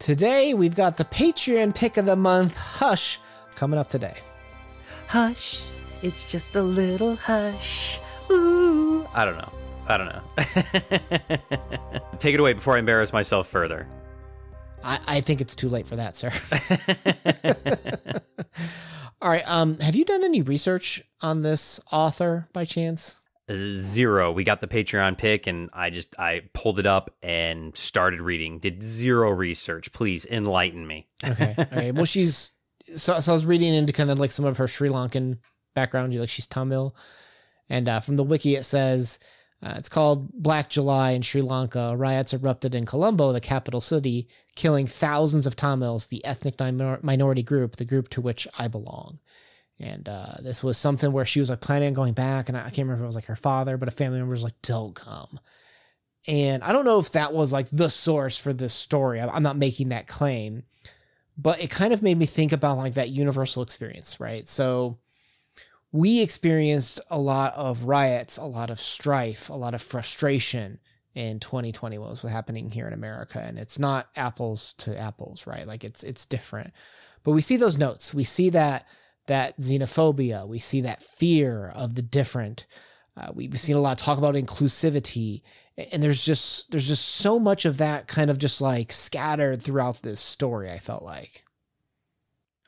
Today we've got the Patreon pick of the month, Hush, coming up today. Hush, it's just a little hush. Ooh. I don't know. I don't know. Take it away before I embarrass myself further. I, I think it's too late for that, sir. All right. Um, have you done any research on this author by chance? Zero. We got the Patreon pick, and I just I pulled it up and started reading. Did zero research. Please enlighten me. okay. Right. Well, she's so, so I was reading into kind of like some of her Sri Lankan background. You like she's Tamil, and uh, from the wiki it says uh, it's called Black July in Sri Lanka. Riots erupted in Colombo, the capital city, killing thousands of Tamils, the ethnic minor- minority group, the group to which I belong. And uh, this was something where she was like planning on going back, and I can't remember if it was like her father, but a family member was like, "Don't come." And I don't know if that was like the source for this story. I'm not making that claim, but it kind of made me think about like that universal experience, right? So we experienced a lot of riots, a lot of strife, a lot of frustration in 2020 what was happening here in America and it's not apples to apples right like it's it's different but we see those notes we see that that xenophobia we see that fear of the different uh, we've seen a lot of talk about inclusivity and there's just there's just so much of that kind of just like scattered throughout this story i felt like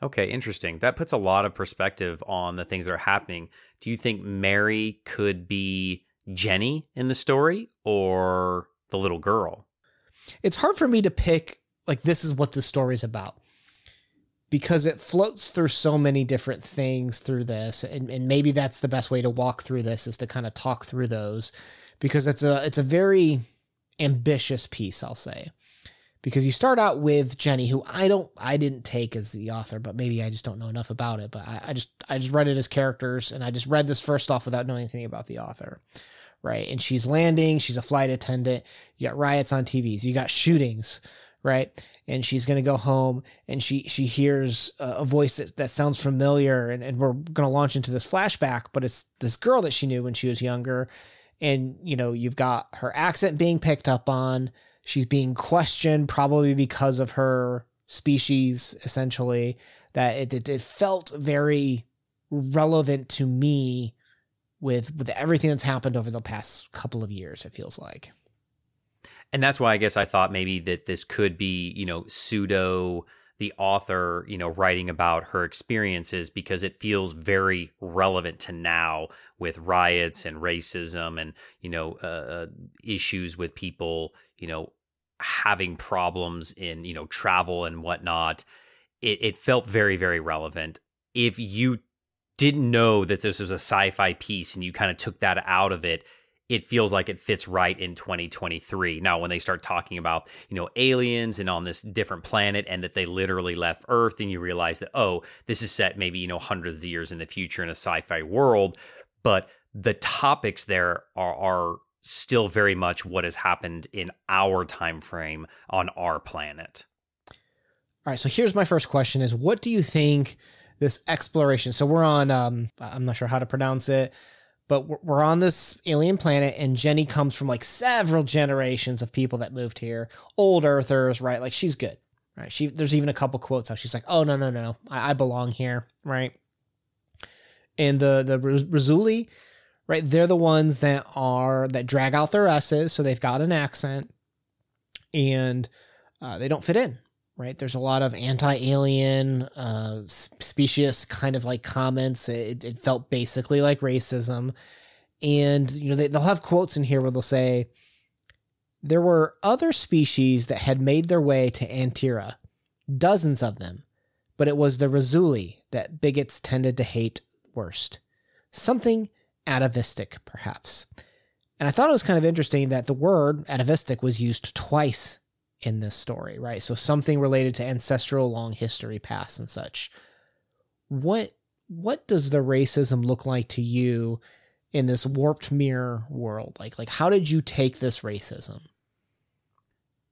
Okay, interesting. That puts a lot of perspective on the things that are happening. Do you think Mary could be Jenny in the story or the little girl? It's hard for me to pick like this is what the story's about because it floats through so many different things through this and, and maybe that's the best way to walk through this is to kind of talk through those because it's a it's a very ambitious piece i'll say because you start out with Jenny, who I don't, I didn't take as the author, but maybe I just don't know enough about it. But I, I, just, I just read it as characters, and I just read this first off without knowing anything about the author, right? And she's landing, she's a flight attendant. You got riots on TVs, you got shootings, right? And she's gonna go home, and she she hears a, voice that, that sounds familiar, and, and we're gonna launch into this flashback, but it's this girl that she knew when she was younger, and you know you've got her accent being picked up on She's being questioned, probably because of her species, essentially. That it, it, it felt very relevant to me with with everything that's happened over the past couple of years. It feels like, and that's why I guess I thought maybe that this could be you know pseudo the author you know writing about her experiences because it feels very relevant to now with riots and racism and you know uh, uh issues with people you know having problems in you know travel and whatnot. It, it felt very very relevant. If you didn't know that this was a sci-fi piece and you kind of took that out of it it feels like it fits right in 2023 now when they start talking about you know aliens and on this different planet and that they literally left earth and you realize that oh this is set maybe you know hundreds of years in the future in a sci-fi world but the topics there are, are still very much what has happened in our time frame on our planet. All right, so here's my first question is what do you think this exploration so we're on um I'm not sure how to pronounce it but we're on this alien planet and Jenny comes from like several generations of people that moved here. Old earthers right? Like she's good right? She there's even a couple quotes how she's like oh no no no. I, I belong here right? And the the Razuli right? They're the ones that are that drag out their s's, so they've got an accent, and uh, they don't fit in, right? There's a lot of anti-alien, uh, specious kind of like comments. It, it felt basically like racism, and you know they, they'll have quotes in here where they'll say. There were other species that had made their way to Antira, dozens of them, but it was the Razuli that bigots tended to hate worst. Something atavistic, perhaps. And I thought it was kind of interesting that the word atavistic was used twice in this story, right? So something related to ancestral long history past and such. What what does the racism look like to you in this warped mirror world? Like like how did you take this racism?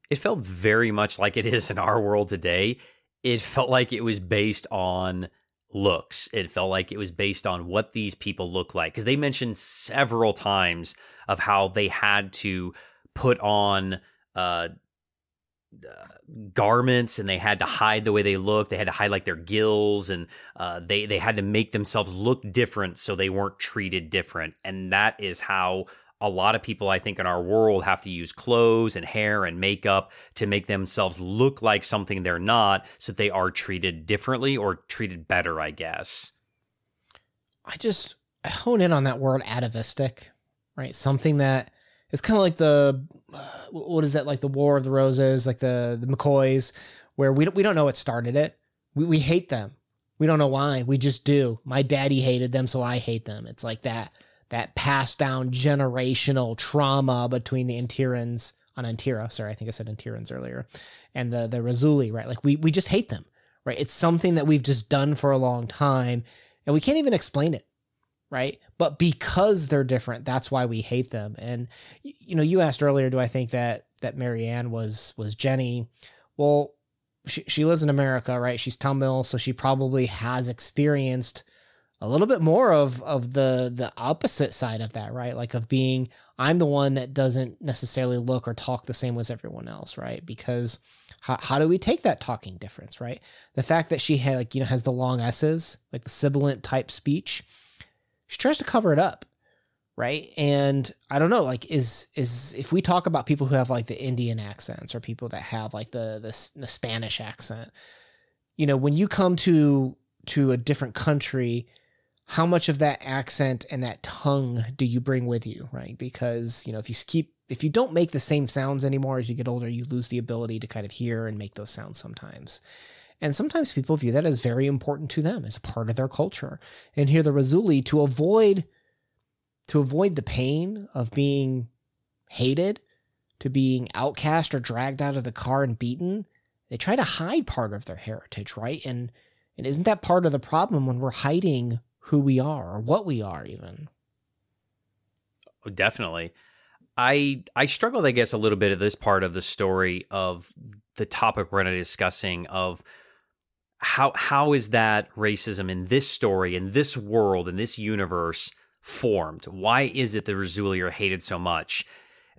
It felt very much like it is in our world today. It felt like it was based on looks. It felt like it was based on what these people look like because they mentioned several times of how they had to put on uh uh, garments and they had to hide the way they looked. They had to hide like their gills and uh, they they had to make themselves look different so they weren't treated different. And that is how a lot of people I think in our world have to use clothes and hair and makeup to make themselves look like something they're not so that they are treated differently or treated better, I guess. I just hone in on that word atavistic, right? Something that is kind of like the uh, what is that like the War of the Roses, like the the McCoys, where we don't, we don't know what started it. We we hate them. We don't know why. We just do. My daddy hated them, so I hate them. It's like that that passed down generational trauma between the Antirans on Antira. Sorry, I think I said Antirans earlier, and the the Razuli. Right, like we we just hate them. Right, it's something that we've just done for a long time, and we can't even explain it right? But because they're different, that's why we hate them. And you know, you asked earlier, do I think that that Mary Anne was was Jenny? Well, she she lives in America, right? She's Tamil, so she probably has experienced a little bit more of of the the opposite side of that, right? Like of being I'm the one that doesn't necessarily look or talk the same as everyone else, right? Because how, how do we take that talking difference, right? The fact that she had like you know has the long s's, like the sibilant type speech, she tries to cover it up right? And i don't know like is is if we talk about people who have like the indian accents or people that have like the the, the spanish accent you know when you come to to a different country how much of that accent and that tongue do you bring with you right? Because you know if you keep if you don't make the same sounds anymore as you get older you lose the ability to kind of hear and make those sounds sometimes and sometimes people view that as very important to them, as a part of their culture. And here the Razuli, to avoid to avoid the pain of being hated, to being outcast or dragged out of the car and beaten, they try to hide part of their heritage, right? And and isn't that part of the problem when we're hiding who we are or what we are even? Oh, definitely. I I struggled, I guess, a little bit at this part of the story of the topic we're going to be discussing of how how is that racism in this story, in this world, in this universe formed? Why is it the Razuli are hated so much?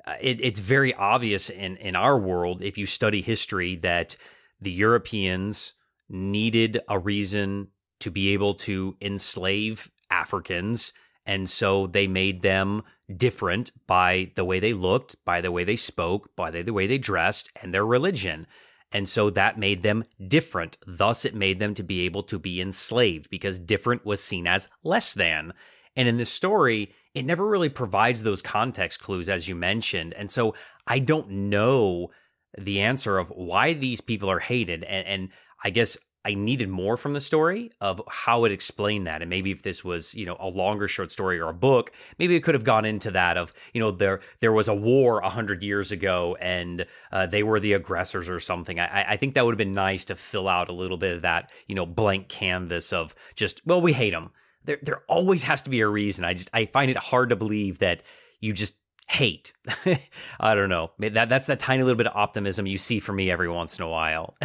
Uh, it, it's very obvious in in our world, if you study history, that the Europeans needed a reason to be able to enslave Africans. And so they made them different by the way they looked, by the way they spoke, by the, the way they dressed, and their religion. And so that made them different. Thus, it made them to be able to be enslaved because different was seen as less than. And in this story, it never really provides those context clues, as you mentioned. And so I don't know the answer of why these people are hated. And, and I guess I needed more from the story of how it explained that. And maybe if this was, you know, a longer short story or a book, maybe it could have gone into that of, you know, there there was a war a hundred years ago and uh, they were the aggressors or something. I, I think that would have been nice to fill out a little bit of that, you know, blank canvas of just, well, we hate them. There there always has to be a reason. I just I find it hard to believe that you just hate. I don't know. That that's that tiny little bit of optimism you see for me every once in a while.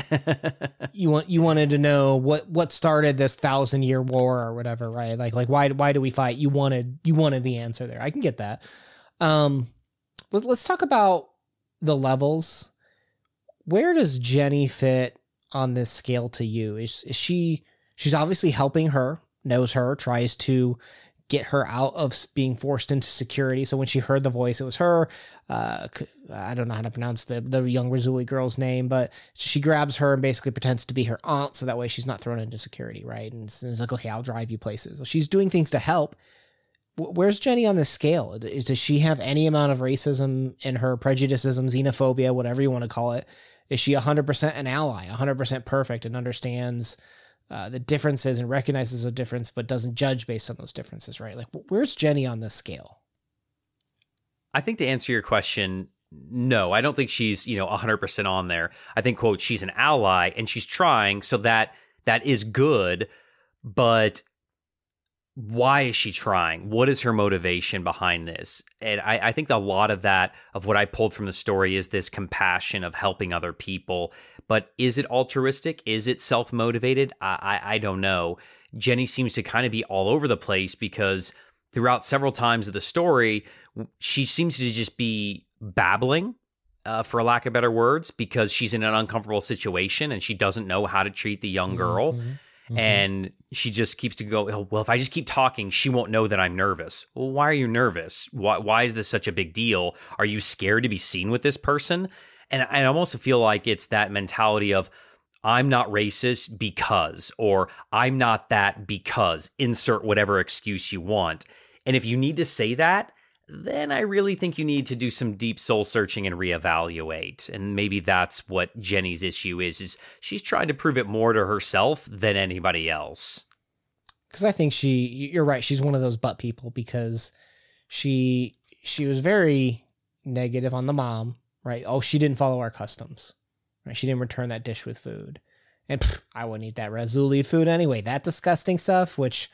you want you wanted to know what what started this thousand year war or whatever, right? Like like why why do we fight? You wanted you wanted the answer there. I can get that. Um, let, let's talk about the levels. Where does Jenny fit on this scale to you? Is is she she's obviously helping her, knows her, tries to get her out of being forced into security. So when she heard the voice, it was her. Uh, I don't know how to pronounce the the young Razuli girl's name, but she grabs her and basically pretends to be her aunt, so that way she's not thrown into security, right? And it's, it's like, okay, I'll drive you places. So she's doing things to help. Where's Jenny on this scale? Does she have any amount of racism in her prejudices, xenophobia, whatever you want to call it? Is she 100% an ally, 100% perfect, and understands uh, the differences and recognizes a difference, but doesn't judge based on those differences, right? Like, where's Jenny on this scale? I think to answer your question, no, I don't think she's, you know, 100% on there. I think, quote, she's an ally and she's trying, so that that is good, but why is she trying? What is her motivation behind this? And I, I, think a lot of that, of what I pulled from the story, is this compassion of helping other people. But is it altruistic? Is it self motivated? I, I, I don't know. Jenny seems to kind of be all over the place because throughout several times of the story, she seems to just be babbling uh, for lack of better words, because she's in an uncomfortable situation and she doesn't know how to treat the young girl. Mm-hmm. Mm-hmm. And she just keeps to go, oh, well, if I just keep talking, she won't know that I'm nervous. Well, why are you nervous? Why, why is this such a big deal? Are you scared to be seen with this person? And I almost feel like it's that mentality of, I'm not racist because, or I'm not that because, insert whatever excuse you want. And if you need to say that, then I really think you need to do some deep soul searching and reevaluate. And maybe that's what Jenny's issue is is she's trying to prove it more to herself than anybody else. Cuz I think she you're right, she's one of those butt people because she she was very negative on the mom, right? Oh, she didn't follow our customs. Right? She didn't return that dish with food. And pff, I wouldn't eat that Razuli food anyway. That disgusting stuff which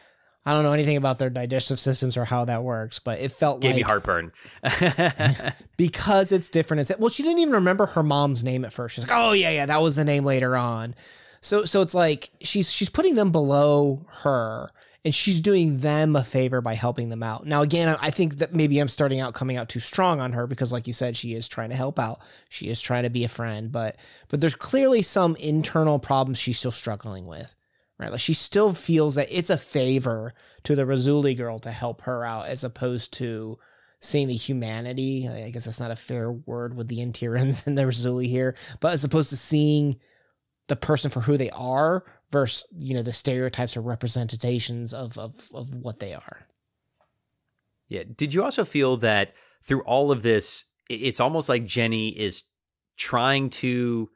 I don't know anything about their digestive systems or how that works, but it felt gave like me heartburn because it's different. It's well, she didn't even remember her mom's name at first. She's like, "Oh yeah, yeah, that was the name later on." So, so it's like she's she's putting them below her, and she's doing them a favor by helping them out. Now, again, I think that maybe I'm starting out coming out too strong on her because, like you said, she is trying to help out. She is trying to be a friend, but but there's clearly some internal problems she's still struggling with right? Like she still feels that it's a favor to the Razuli girl to help her out as opposed to seeing the humanity. I guess that's not a fair word with the Intirans and the Razuli here, but as opposed to seeing the person for who they are versus, you know, the stereotypes or representations of, of, of what they are. Yeah. Did you also feel that through all of this, it's almost like Jenny is trying to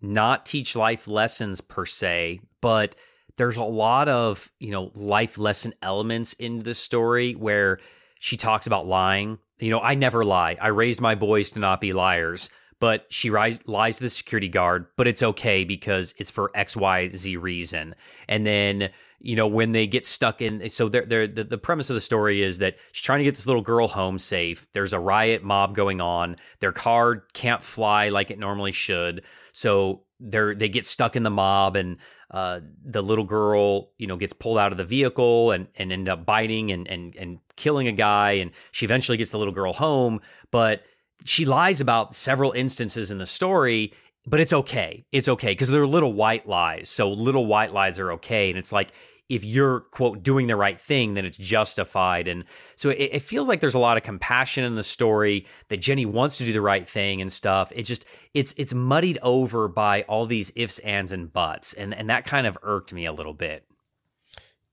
not teach life lessons per se, but there's a lot of you know life lesson elements in the story where she talks about lying. You know i never lie. I raised my boys to not be liars but she rise, lies to the security guard but it's okay because it's for xyz reason. And then you know when they get stuck in so they're, they're, the, the premise of the story is that she's trying to get this little girl home safe. There's a riot mob going on. Their car can't fly like it normally should. So they're they get stuck in the mob and uh, the little girl, you know, gets pulled out of the vehicle and, and end up biting and, and, and killing a guy. And she eventually gets the little girl home, but she lies about several instances in the story, but it's okay. It's okay because they're little white lies. So little white lies are okay. And it's like, if you're quote doing the right thing then it's justified. And so it, it, feels like there's a lot of compassion in the story that jenny wants to do the right thing and stuff. It just it's it's muddied over by all these ifs ands and buts. And and that kind of irked me a little bit.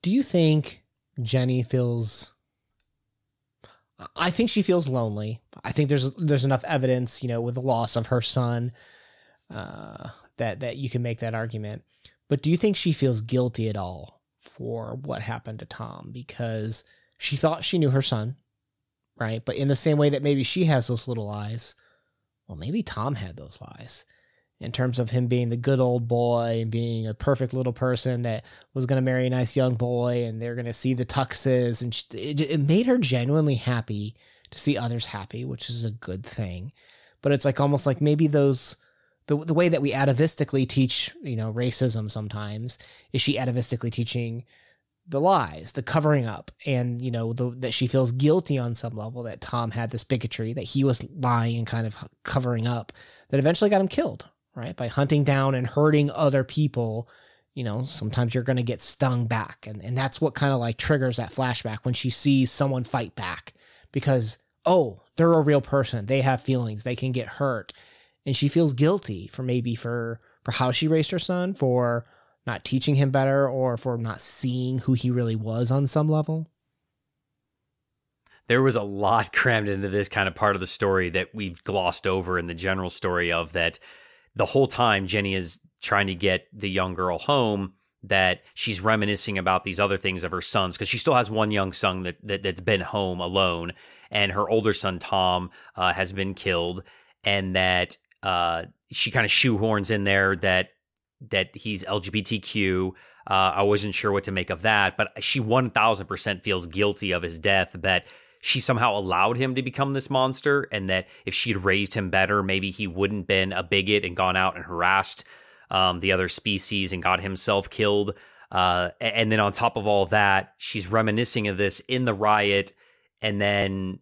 Do you think jenny feels i think she feels lonely. I think there's there's enough evidence you know with the loss of her son uh, that that you can make that argument. But do you think she feels guilty at all for what happened to Tom because she thought she knew her son, right? But in the same way that maybe she has those little lies, well, maybe Tom had those lies in terms of him being the good old boy and being a perfect little person that was going to marry a nice young boy and they're going to see the tuxes. And she, it, it made her genuinely happy to see others happy, which is a good thing. But it's like almost like maybe those the the way that we atavistically teach, you know, racism sometimes is she atavistically teaching the lies, the covering up, and you know, the, that she feels guilty on some level that Tom had this bigotry, that he was lying and kind of covering up, that eventually got him killed, right? By hunting down and hurting other people. You know, sometimes you're going to get stung back. And, and that's what kind of like triggers that flashback when she sees someone fight back because, oh, they're a real person. They have feelings. They can get hurt and she feels guilty for maybe for for how she raised her son for not teaching him better or for not seeing who he really was on some level. There was a lot crammed into this kind of part of the story that we've glossed over in the general story of that the whole time Jenny is trying to get the young girl home that she's reminiscing about these other things of her sons because she still has one young son that, that has been home alone. And her older son Tom uh, has been killed. And that uh, she kind of shoehorns in there that that he's LGBTQ. Uh, I wasn't sure what to make of that, but she 1000% feels guilty of his death, that she somehow allowed him to become this monster, and that if she'd raised him better, maybe he wouldn't been a bigot and gone out and harassed um, the other species and got himself killed. Uh, and then on top of all that, she's reminiscing of this in the riot, and then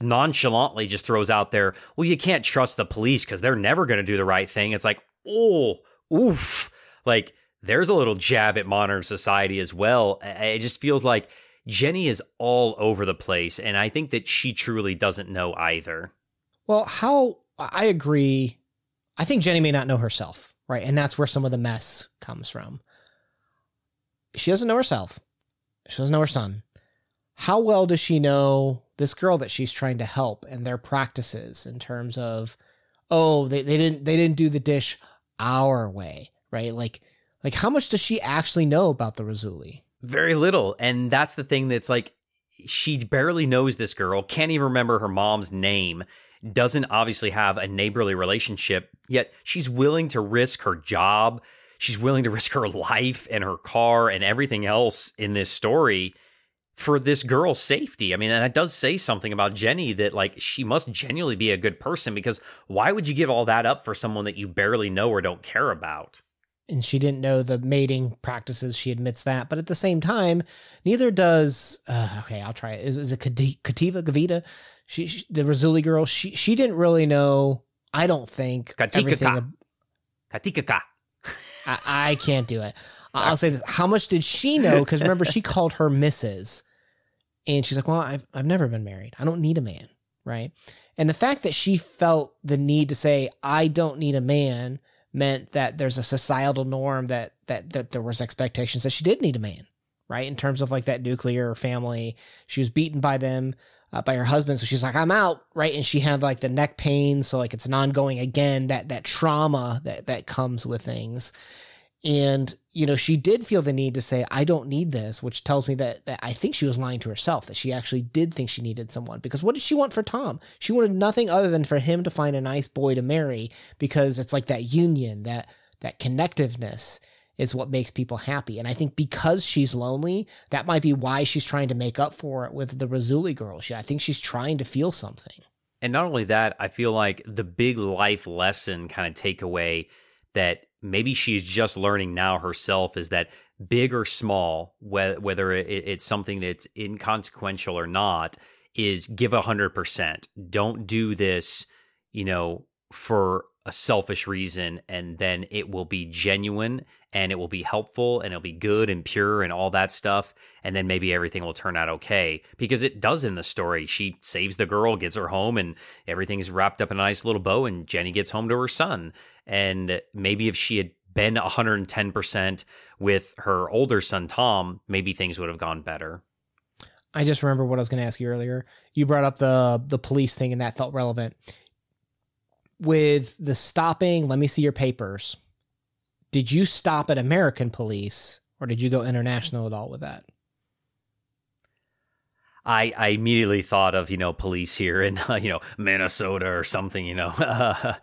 nonchalantly just throws out there, well, you can't trust the police because they're never going to do the right thing. It's like, oh, oof. Like, there's a little jab at modern society as well. It just feels like Jenny is all over the place. And I think that she truly doesn't know either. Well, how I agree. I think Jenny may not know herself, right? And that's where some of the mess comes from. She doesn't know herself. She doesn't know her son. How well does she know this girl that she's trying to help and their practices in terms of, oh, they, they didn't they didn't do the dish our way, right? Like like how much does she actually know about the Raisuli? Very little. And that's the thing that's like she barely knows this girl, can't even remember her mom's name, doesn't obviously have a neighborly relationship, yet she's willing to risk her job. She's willing to risk her life and her car and everything else in this story for this girl's safety. I mean, and that does say something about Jenny that like she must genuinely be a good person because why would you give all that up for someone that you barely know or don't care about? And she didn't know the mating practices. She admits that, but at the same time, neither does. Uh, okay, I'll try it. Is, is it Kativa Gavita? She, she, the Raisuli girl. She she didn't really know. I don't think Katikaka. everything. Katikaka. I, I can't do it. I'll say this: How much did she know? Because remember, she called her Mrs. And she's like, well, I've, I've never been married. I don't need a man. Right. And the fact that she felt the need to say, I don't need a man meant that there's a societal norm that, that, that there was expectations that she did need a man. Right. In terms of like that nuclear family, she was beaten by them. Uh, by her husband. So she's like, I'm out, right? And she had like the neck pain, so like it's an ongoing again that that trauma that that comes with things. And, you know, she did feel the need to say, I don't need this, which tells me that, that I think she was lying to herself, that she actually did think she needed someone. Because what did she want for Tom? She wanted nothing other than for him to find a nice boy to marry because it's like that union, that that connectiveness is what makes people happy. And I think because she's lonely, that might be why she's trying to make up for it with the Raisuli girl. She, I think she's trying to feel something. And not only that, I feel like the big life lesson kind of takeaway that maybe she's just learning now herself is that big or small, whether it's something that's inconsequential or not, is give a hundred percent. Don't do this, you know, for a selfish reason, and then it will be genuine and it will be helpful and it'll be good and pure and all that stuff. And then maybe everything will turn out okay because it does in the story. She saves the girl, gets her home, and everything's wrapped up in a nice little bow. And Jenny gets home to her son. And maybe if she had been 110% with her older son, Tom, maybe things would have gone better. I just remember what I was going to ask you earlier. You brought up the the police thing, and that felt relevant. With the stopping, let me see your papers did you stop at American police or did you go international at all with that? I, I immediately thought of you know police here in uh, you know Minnesota or something you know uh,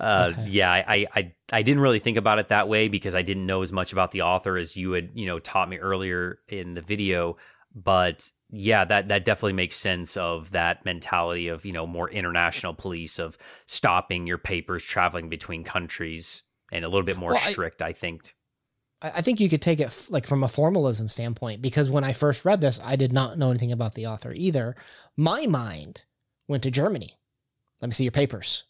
okay. yeah I, I I didn't really think about it that way because I didn't know as much about the author as you had you know taught me earlier in the video but yeah that that definitely makes sense of that mentality of you know more international police of stopping your papers traveling between countries and a little bit more well, strict, I, I think. I think you could take it f- like from a formalism standpoint because when I first read this, I did not know anything about the author either. My mind went to Germany. Let me see your papers,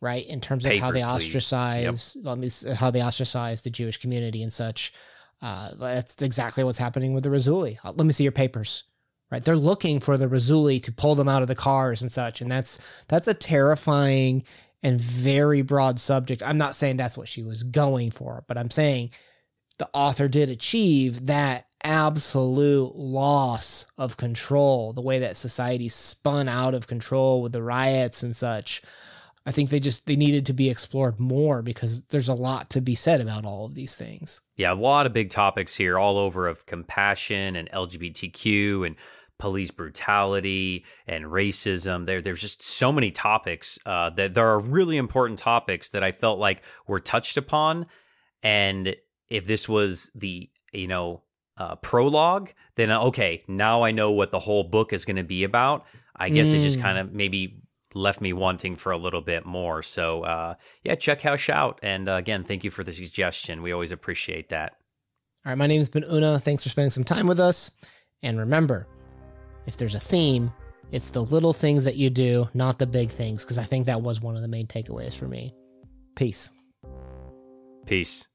right? In terms of papers, how they ostracize, yep. let me see how they ostracize the Jewish community and such. Uh, that's exactly what's happening with the Raisuli. Uh, let me see your papers, right? They're looking for the Razuli to pull them out of the cars and such, and that's that's a terrifying and very broad subject. I'm not saying that's what she was going for, but I'm saying the author did achieve that absolute loss of control, the way that society spun out of control with the riots and such. I think they just they needed to be explored more because there's a lot to be said about all of these things. Yeah, a lot of big topics here all over of compassion and LGBTQ and police brutality and racism. There, there's just so many topics uh, that there are really important topics that I felt like were touched upon. And if this was the you know uh, prologue, then uh, okay, now I know what the whole book is going to be about. I guess mm. it just kind of mm. maybe left me wanting for a little bit more. So uh, yeah, check House Shout. And uh, again, thank you for the suggestion. We always appreciate that. All right, my name's been Una. Thanks for spending some time with us. And remember, if there's a theme, It's the little things that you do, not the big things, because I think that was one of the main takeaways for me. Peace. Peace.